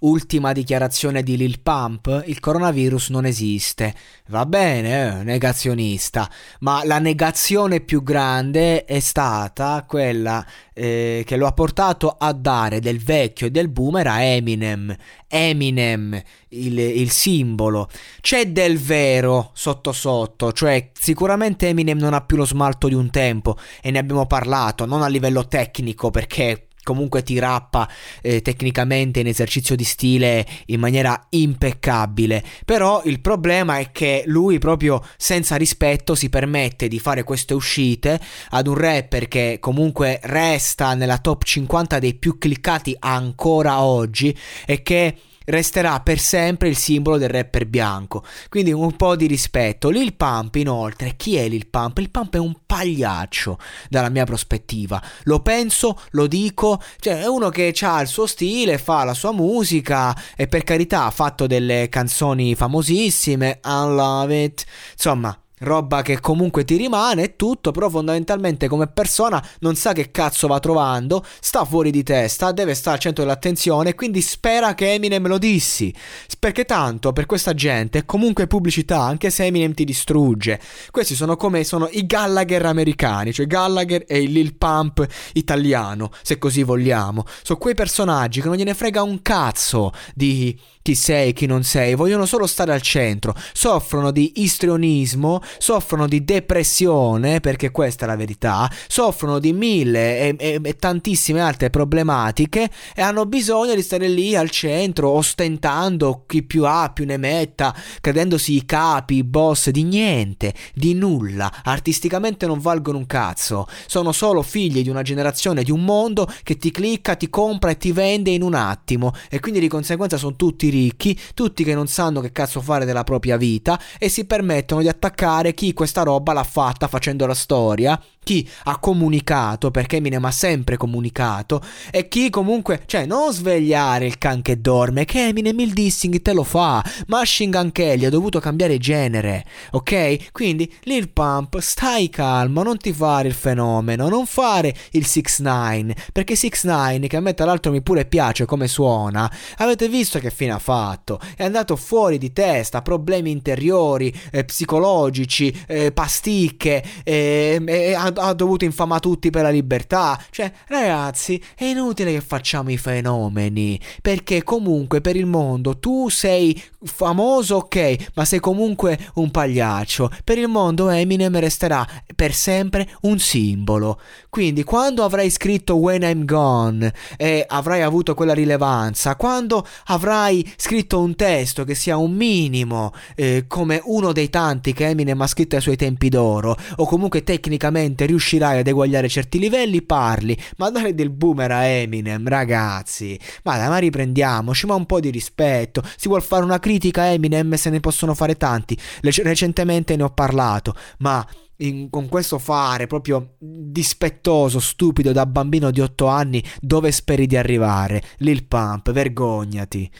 Ultima dichiarazione di Lil Pump, il coronavirus non esiste. Va bene, eh, negazionista, ma la negazione più grande è stata quella eh, che lo ha portato a dare del vecchio e del boomer a Eminem. Eminem, il, il simbolo. C'è del vero sotto sotto, cioè sicuramente Eminem non ha più lo smalto di un tempo e ne abbiamo parlato, non a livello tecnico perché comunque ti rappa eh, tecnicamente in esercizio di stile in maniera impeccabile. Però il problema è che lui proprio senza rispetto si permette di fare queste uscite ad un rapper che comunque resta nella top 50 dei più cliccati ancora oggi e che resterà per sempre il simbolo del rapper bianco. Quindi un po' di rispetto. Lil Pump, inoltre, chi è Lil Pump? Lil Pump è un pagliaccio dalla mia prospettiva. Lo penso, lo dico, cioè è uno che ha il suo stile, fa la sua musica e per carità ha fatto delle canzoni famosissime, I love it. Insomma, roba che comunque ti rimane e tutto, però fondamentalmente come persona non sa che cazzo va trovando, sta fuori di testa, deve stare al centro dell'attenzione, quindi spera che Eminem lo dissi. Perché tanto per questa gente è comunque pubblicità, anche se Eminem ti distrugge. Questi sono come sono i Gallagher americani, cioè Gallagher e il Lil Pump italiano, se così vogliamo. Sono quei personaggi che non gliene frega un cazzo di chi sei, chi non sei, vogliono solo stare al centro, soffrono di istrionismo, soffrono di depressione, perché questa è la verità, soffrono di mille e, e, e, tantissime altre problematiche e hanno bisogno di stare lì al centro, ostentando chi più ha, più ne metta, credendosi i capi, i boss di niente, di nulla, artisticamente non valgono un cazzo, sono solo figli di una generazione, di un mondo che ti clicca, ti compra e ti vende in un attimo. E quindi di conseguenza sono tutti ricchi, tutti che non sanno che cazzo fare della propria vita e si permettono di attaccare chi questa roba l'ha fatta facendo la storia, chi ha comunicato, perché Eminem ha sempre comunicato, e chi comunque, cioè non svegliare il can che dorme, che Eminem il dissing te lo fa, Machine Gun Kelly ha dovuto cambiare genere, ok? Quindi Lil Pump, stai calmo, non ti fare il fenomeno, non fare il 6 9 perché 6 9 che a me tra l'altro mi pure piace come suona, avete visto che fine ha fatto? È andato fuori di testa, problemi interiori, eh, psicologici, eh, pasticche, eh, ha, ha, dovuto infamare tutti per la libertà. Cioè, ragazzi, è inutile che facciamo i fenomeni, perché comunque per il mondo tu sei famoso, ok, ma sei comunque un pagliaccio. Per il mondo Eminem resterà per sempre un simbolo. Quindi quando avrai scritto When I'm Gone e avrai avuto quella rilevanza, quando avrai scritto un testo che sia un minimo eh, come uno dei tanti che Eminem ha scritto ai suoi tempi d'oro, o comunque tecnicamente riuscirai ad eguagliare certi livelli, parli, ma dare del boomer a Eminem, ragazzi, ma dai, ma riprendiamoci, ma un po' di rispetto, si vuol fare una critica a Eminem, se ne possono fare tanti, Le- recentemente ne ho parlato, ma in, con questo fare proprio dispettoso, stupido da bambino di 8 anni, dove speri di arrivare? Lil Pump, vergognati.